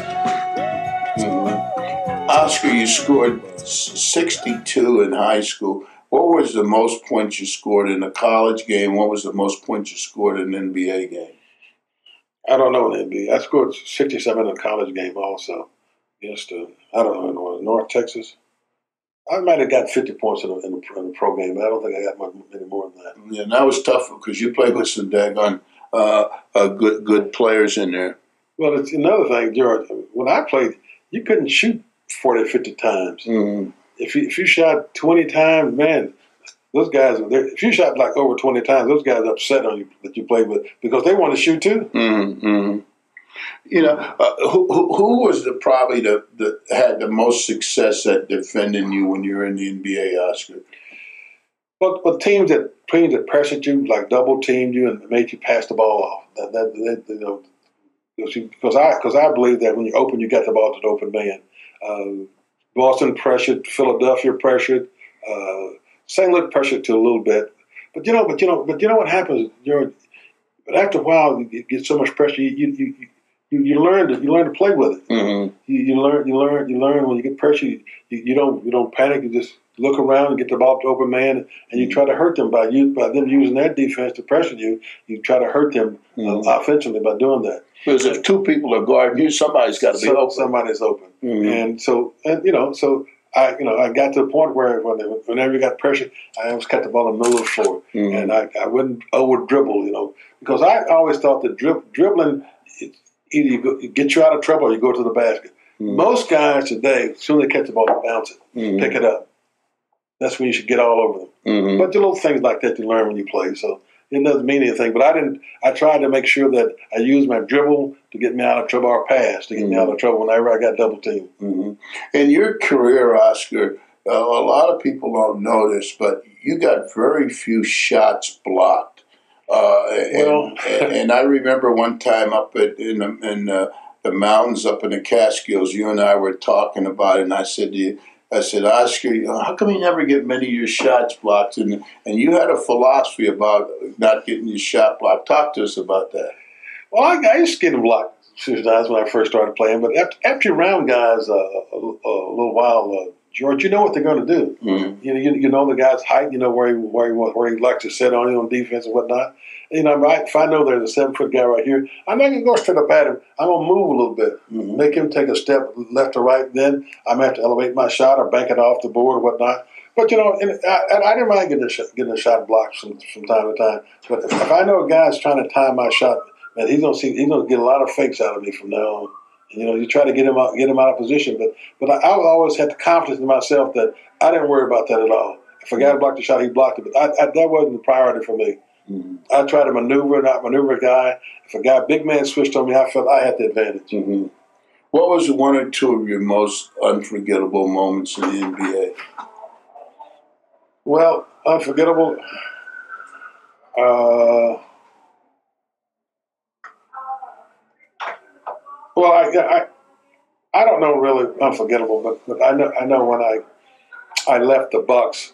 Mm-hmm. Oscar, you scored 62 in high school. What was the most points you scored in a college game? What was the most points you scored in an NBA game? I don't know in NBA. I scored 67 in a college game also against, uh, I don't know, North Texas. I might have got 50 points in a, in in pro game, but I don't think I got much, many more than that. Yeah, that was tough because you played with some daggone uh, uh, good good players in there. Well, it's another thing, George. When I played, you couldn't shoot 40 50 times. Mm-hmm. If you, if you shot 20 times, man, those guys, if you shot like over 20 times, those guys upset on you that you played with because they want to shoot too. Mm-hmm. You know, uh, who, who was the probably the, the had the most success at defending you when you were in the NBA, Oscar? But but teams that teams that pressured you, like double teamed you and made you pass the ball off. That, that, that you know, because I because I believe that when you open, you got the ball to the open man. Uh, Boston pressured, Philadelphia pressured, uh, St. Louis pressured to a little bit. But you know, but you know, but you know what happens? You're, but after a while, you get so much pressure, you you, you, you learn to you learn to play with it. Mm-hmm. You, you, learn you learn you learn when you get pressure. You, you, don't you don't panic. You just look around and get the ball to open man, and you try to hurt them by you by them using their defense to pressure you. You try to hurt them uh, mm-hmm. uh, offensively by doing that. Because if two people are guarding you, somebody's got to be open. Somebody's open, mm-hmm. and so and you know so. I, you know, I got to the point where whenever you got pressure, I always cut the ball in the middle of the floor, mm-hmm. and I, I wouldn't over dribble, you know, because I always thought that drib- dribbling either you, go, get you out of trouble or you go to the basket. Mm-hmm. Most guys today, as soon as they catch the ball, they bounce it, Mhm. pick it up. That's when you should get all over them. Mhm. But the little things like that you learn when you play. So it doesn't mean anything. But I didn't. I tried to make sure that I used my dribble to get me out of trouble, or pass to get me out of trouble whenever I got double teamed. hmm In your career, Oscar, uh, a lot of people don't know this, but you got very few shots blocked. Uh, and, Well- and, and I remember one time up at, in, the, in the, the mountains up in the Catskills, you and I were talking about it, and I said to you, I said, Oscar, how come you never get many of your shots blocked? And, and you had a philosophy about not getting your shot blocked. Talk to us about that. Well, I, I used to get them blocked a few times when I first started playing. But after, after around guys uh, a, a, little while, uh, George, you know what they're going to do. Mhm. You know, you, you know the guy's height. You know where he where he where he likes to sit on you on defense and whatnot. You know, if I know there's a seven foot guy right here, I'm not gonna go straight up at him. I'm gonna move a little bit, make him take a step left or right. Then I'm gonna have to elevate my shot or bank it off the board or whatnot. But you know, and I, and I didn't mind getting a getting a shot blocked from, from time to time. But if, if I know a guy's trying to time my shot, man, he's gonna see he's gonna get a lot of fakes out of me from now on. You know, you try to get him out, get him out of position, but but I, I always had the confidence in myself that I didn't worry about that at all. If a guy blocked the shot, he blocked it, but I, I, that wasn't the priority for me. Mhm. I tried to maneuver, not maneuver a guy. If a guy, big man, switched on me, I felt I had the advantage. Mhm. What was one or two of your most unforgettable moments in the NBA? Well, unforgettable. Uh, well, I, I, I don't know really unforgettable, but, but I know I know when I I left the Bucks,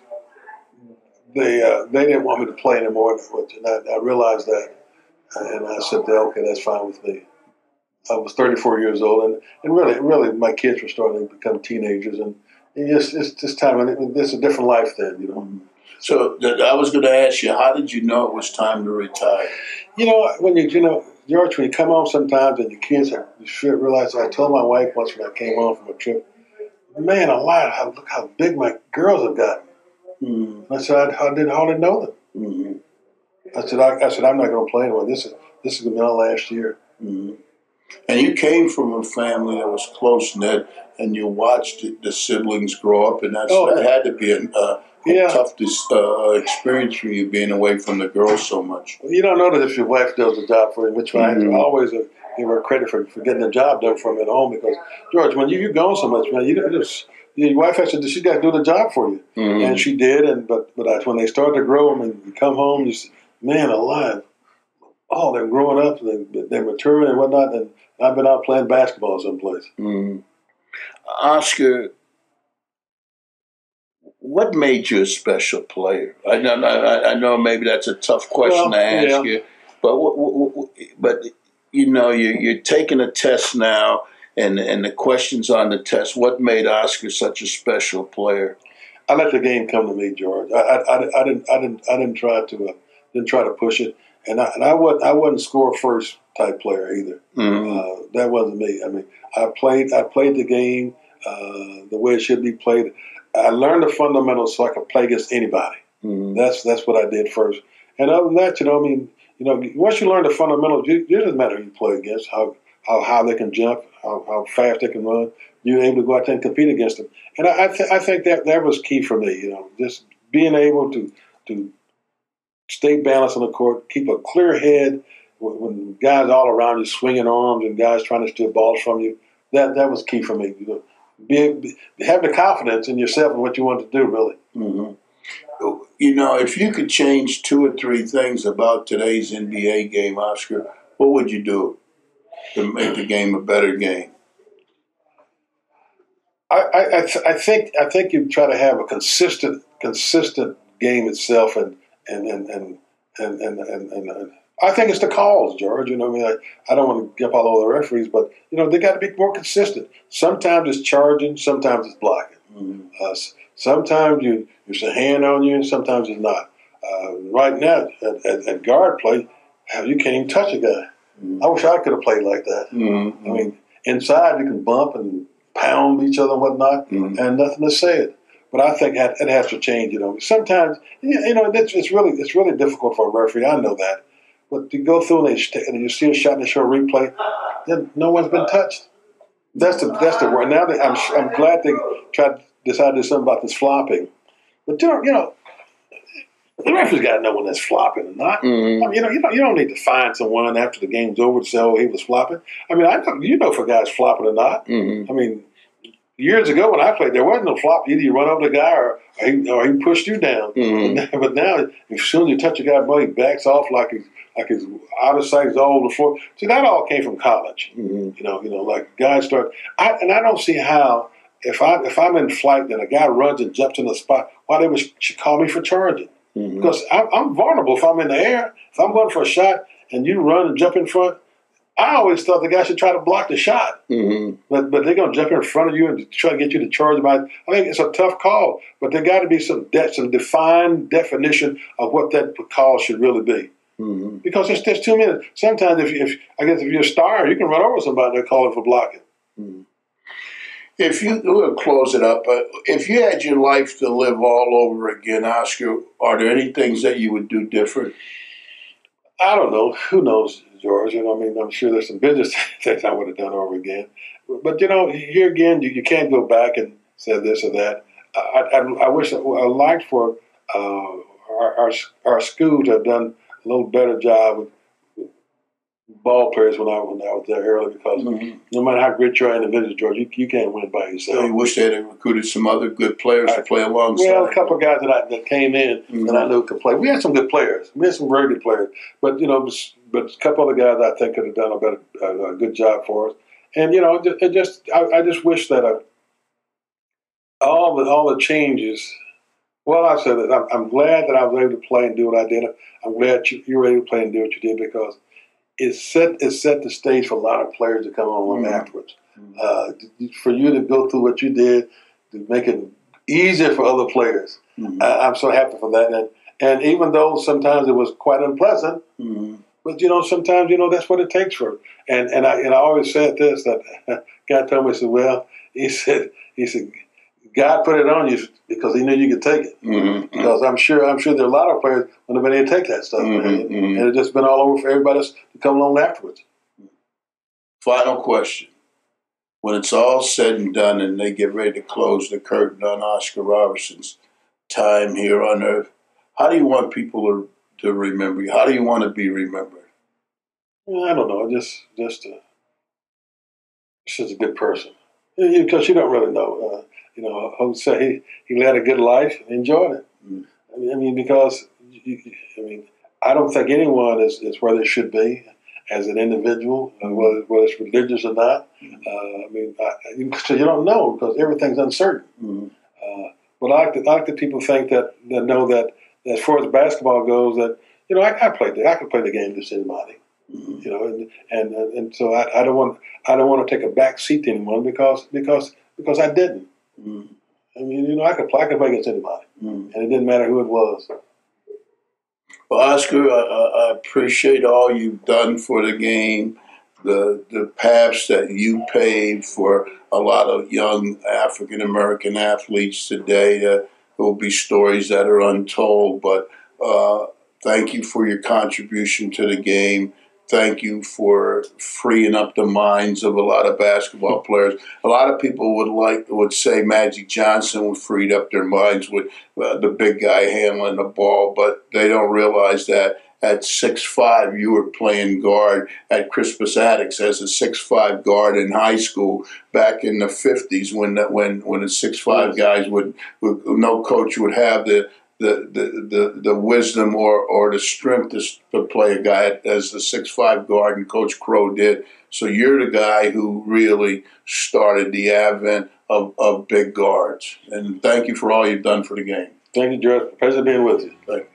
they uh, they didn't want me to play anymore, and I, I realized that, and I said, okay, that's fine with me. I was 34 years old, and, and really, really, my kids were starting to become teenagers, and it just, it's just time, and it's a different life then, you know. So I was going to ask you, how did you know it was time to retire? You know, when you, you know, George, when you come home sometimes and your kids, are, you should realize, I told my wife once when I came home from a trip, man, alive, how, look how big my girls have gotten. Mm-hmm. I said, I, I didn't hardly know them. Mm-hmm. I said, I, I said, I'm not going to play anymore. This is, this is going to be my last year. Mm-hmm. And you came from a family that was close knit, and you watched the- the siblings grow up, and that's, Oh, that had to be a, a Yeah. tough dis, uh, experience for you being away from the girls so much. You don't know that if your wife does the job for you, which I Mhm. always uh, give her credit for, for getting the job done for me at home because, George, when you, you're gone so much, man, you just, your wife has to, she got to do the job for you. Mhm. And she did, and but but I, when they start to grow, I mean, you come home, you say, man, alive. Oh, they're growing up, they, they're maturing and whatnot. And I've been out playing basketball someplace. Mm. Oscar, what made you a special player? I know, I, I know, maybe that's a tough question Well, to ask yeah. you, but what, what, what- but you know, you, you're taking a test now, and and the questions on the test. What made Oscar such a special player? I let the game come to me, George. I, I, I, I didn't I didn't I didn't try to uh, didn't try to push it, and I and I wasn't I wasn't score first type player either. Mm-hmm. Uh, that wasn't me. I mean, I played I played the game uh, the way it should be played. I learned the fundamentals so I could play against anybody. Mm-hmm. That's that's what I did first. And other than that, you know, I mean, you know, once you learn the fundamentals, it doesn't matter who you play against, how how high they can jump, how, how fast they can run. You're able to go out there and compete against them. And I I, th- I think that that was key for me. You know, just being able to to stay balanced on the court, keep a clear head when, when guys all around you swinging arms and guys trying to steal balls from you. That that was key for me. You know, be, be have the confidence in yourself and what you want to do. Really. Mm-hmm. You know, if you could change two or three things about today's NBA game, Oscar, what would you do to make the game a better game? I, I, I, th- I think I think you try to have a consistent consistent game itself, and and and and and, and, and, and, and I think it's the calls, George. You know, I mean, I, I don't want to get all over the referees, but you know, they got to be more consistent. Sometimes it's charging, sometimes it's blocking. Mm-hmm. Uh, sometimes you there's a hand on you, and sometimes it's not. Uh, right now, at, at, at, guard play, you can't even touch a guy. Mm-hmm. I wish I could have played like that. Mm-hmm. I mean, inside you can bump and pound each other and whatnot, Mhm. and nothing to say it. But I think it has to change. You know, sometimes you you know it's, it's really it's really difficult for a referee. I know that, but to go through and, they, and you see a shot and they show a replay, then no one's been touched. That's the that's the word. Now that I'm I'm glad they tried to decide to do something about this flopping, but you know, you know the referee's got to know when that's flopping or not. Mm-hmm. I mean, you know, you don't, you don't need to find someone after the game's over to say, "Oh, he was flopping." I mean, I know, you know if a guy's flopping or not. Mm-hmm. I mean, years ago when I played, there wasn't no flop. Either you run over the guy or, or, he, or he pushed you down. Mhm. But now, as soon as you touch a guy, boy, he backs off like he's like his out of sight is all over the floor. See, that all came from college. Mm-hmm. You know, you know, like guys start. I, and I don't see how if I if I'm in flight and a guy runs and jumps in the spot, why they would should call me for charging. Mm-hmm. Because I'm, I'm vulnerable if I'm in the air. If I'm going for a shot and you run and jump in front, I always thought the guy should try to block the shot. Mm-hmm. But but they're going to jump in front of you and try to get you to charge them. I, I think it's a tough call, but there got to be some de- some defined definition of what that call should really be. Mm-hmm. Because there's, there's too many. Sometimes if, if I guess if you're a star, you can run over somebody and call it for blocking. If you we'll close it up, but if you had your life to live all over again, Oscar, are there any things that you would do different? I don't know. Who knows, George? You know, I mean, I'm sure there's some business things I would have done over again. But, you know, here again, you, you can't go back and say this or that. I, I, I wish I, liked for uh, our, our our school to have done a little better job ball players when I when I was there early because Mm-hmm. no matter how great you are individually, George, you, you can't win by yourself. you wish they had recruited some other good players to play alongside. Well, a couple of guys that I, that came in that I knew could play. We had some good players. We had some very good players, but you know, but, a couple of guys I think could have done a better, uh, a good job for us. And you know, it, just I, I just wish that uh, all the all the changes. Well, I said that I'm, I'm glad that I was able to play and do what I did. I'm glad you, you were able to play and do what you did because it set it set the stage for a lot of players to come on Mhm. afterwards. Uh, for you to go through what you did to make it easier for other players. Mhm. I, I'm so happy for that. And, and even though sometimes it was quite unpleasant, Mhm. but you know, sometimes you know that's what it takes for. And and I and I always said this that God told me he said, well, he said he said God put it on you because he knew you could take it. Mhm. Because I'm sure I'm sure there are a lot of players who have been able to take that stuff, Mhm, man. mhm. and it's just been all over for everybody to come along afterwards. Final question. When it's all said and done and they get ready to close the curtain on Oscar Robertson's time here on earth, how do you want people to, to remember you? How do you want to be remembered? I don't know, just just a, just a good person. Because you don't really know. Uh, you know, I would say he, he led a good life and enjoyed it. Mm. I mean, I mean, because you, I mean, I don't think anyone is, is where they should be as an individual, uh, whether, whether it's religious or not. Uh, I mean, I, you, so you don't know because everything's uncertain. Mhm. Uh, but I like, to, I like that people think that, that know that as far as basketball goes, that you know, I, I played the, I could play the game against anybody. You know, and and and so I, I don't want I don't want to take a back seat to anyone because because because I didn't. Mm. I mean, you know, I could I could play against anybody, Mm. and it didn't matter who it was. Well, Oscar, I, I, I appreciate all you've done for the game, the the paths that you paved for a lot of young African American athletes today. That there will be stories that are untold, but uh, thank you for your contribution to the game. Thank you for freeing up the minds of a lot of basketball players. A lot of people would like would say Magic Johnson would freed up their minds with uh, the big guy handling the ball, but they don't realize that at six five you were playing guard at Crispus Attucks as a six five guard in high school back in the fifties when the, when when the six five guys would, would no coach would have the the, the, the, the wisdom or, or the strength to, to play a guy as the six five guard and Coach Crowe did. So you're the guy who really started the advent of, of big guards. And thank you for all you've done for the game. Thank you, George. Pleasure being with you. Thank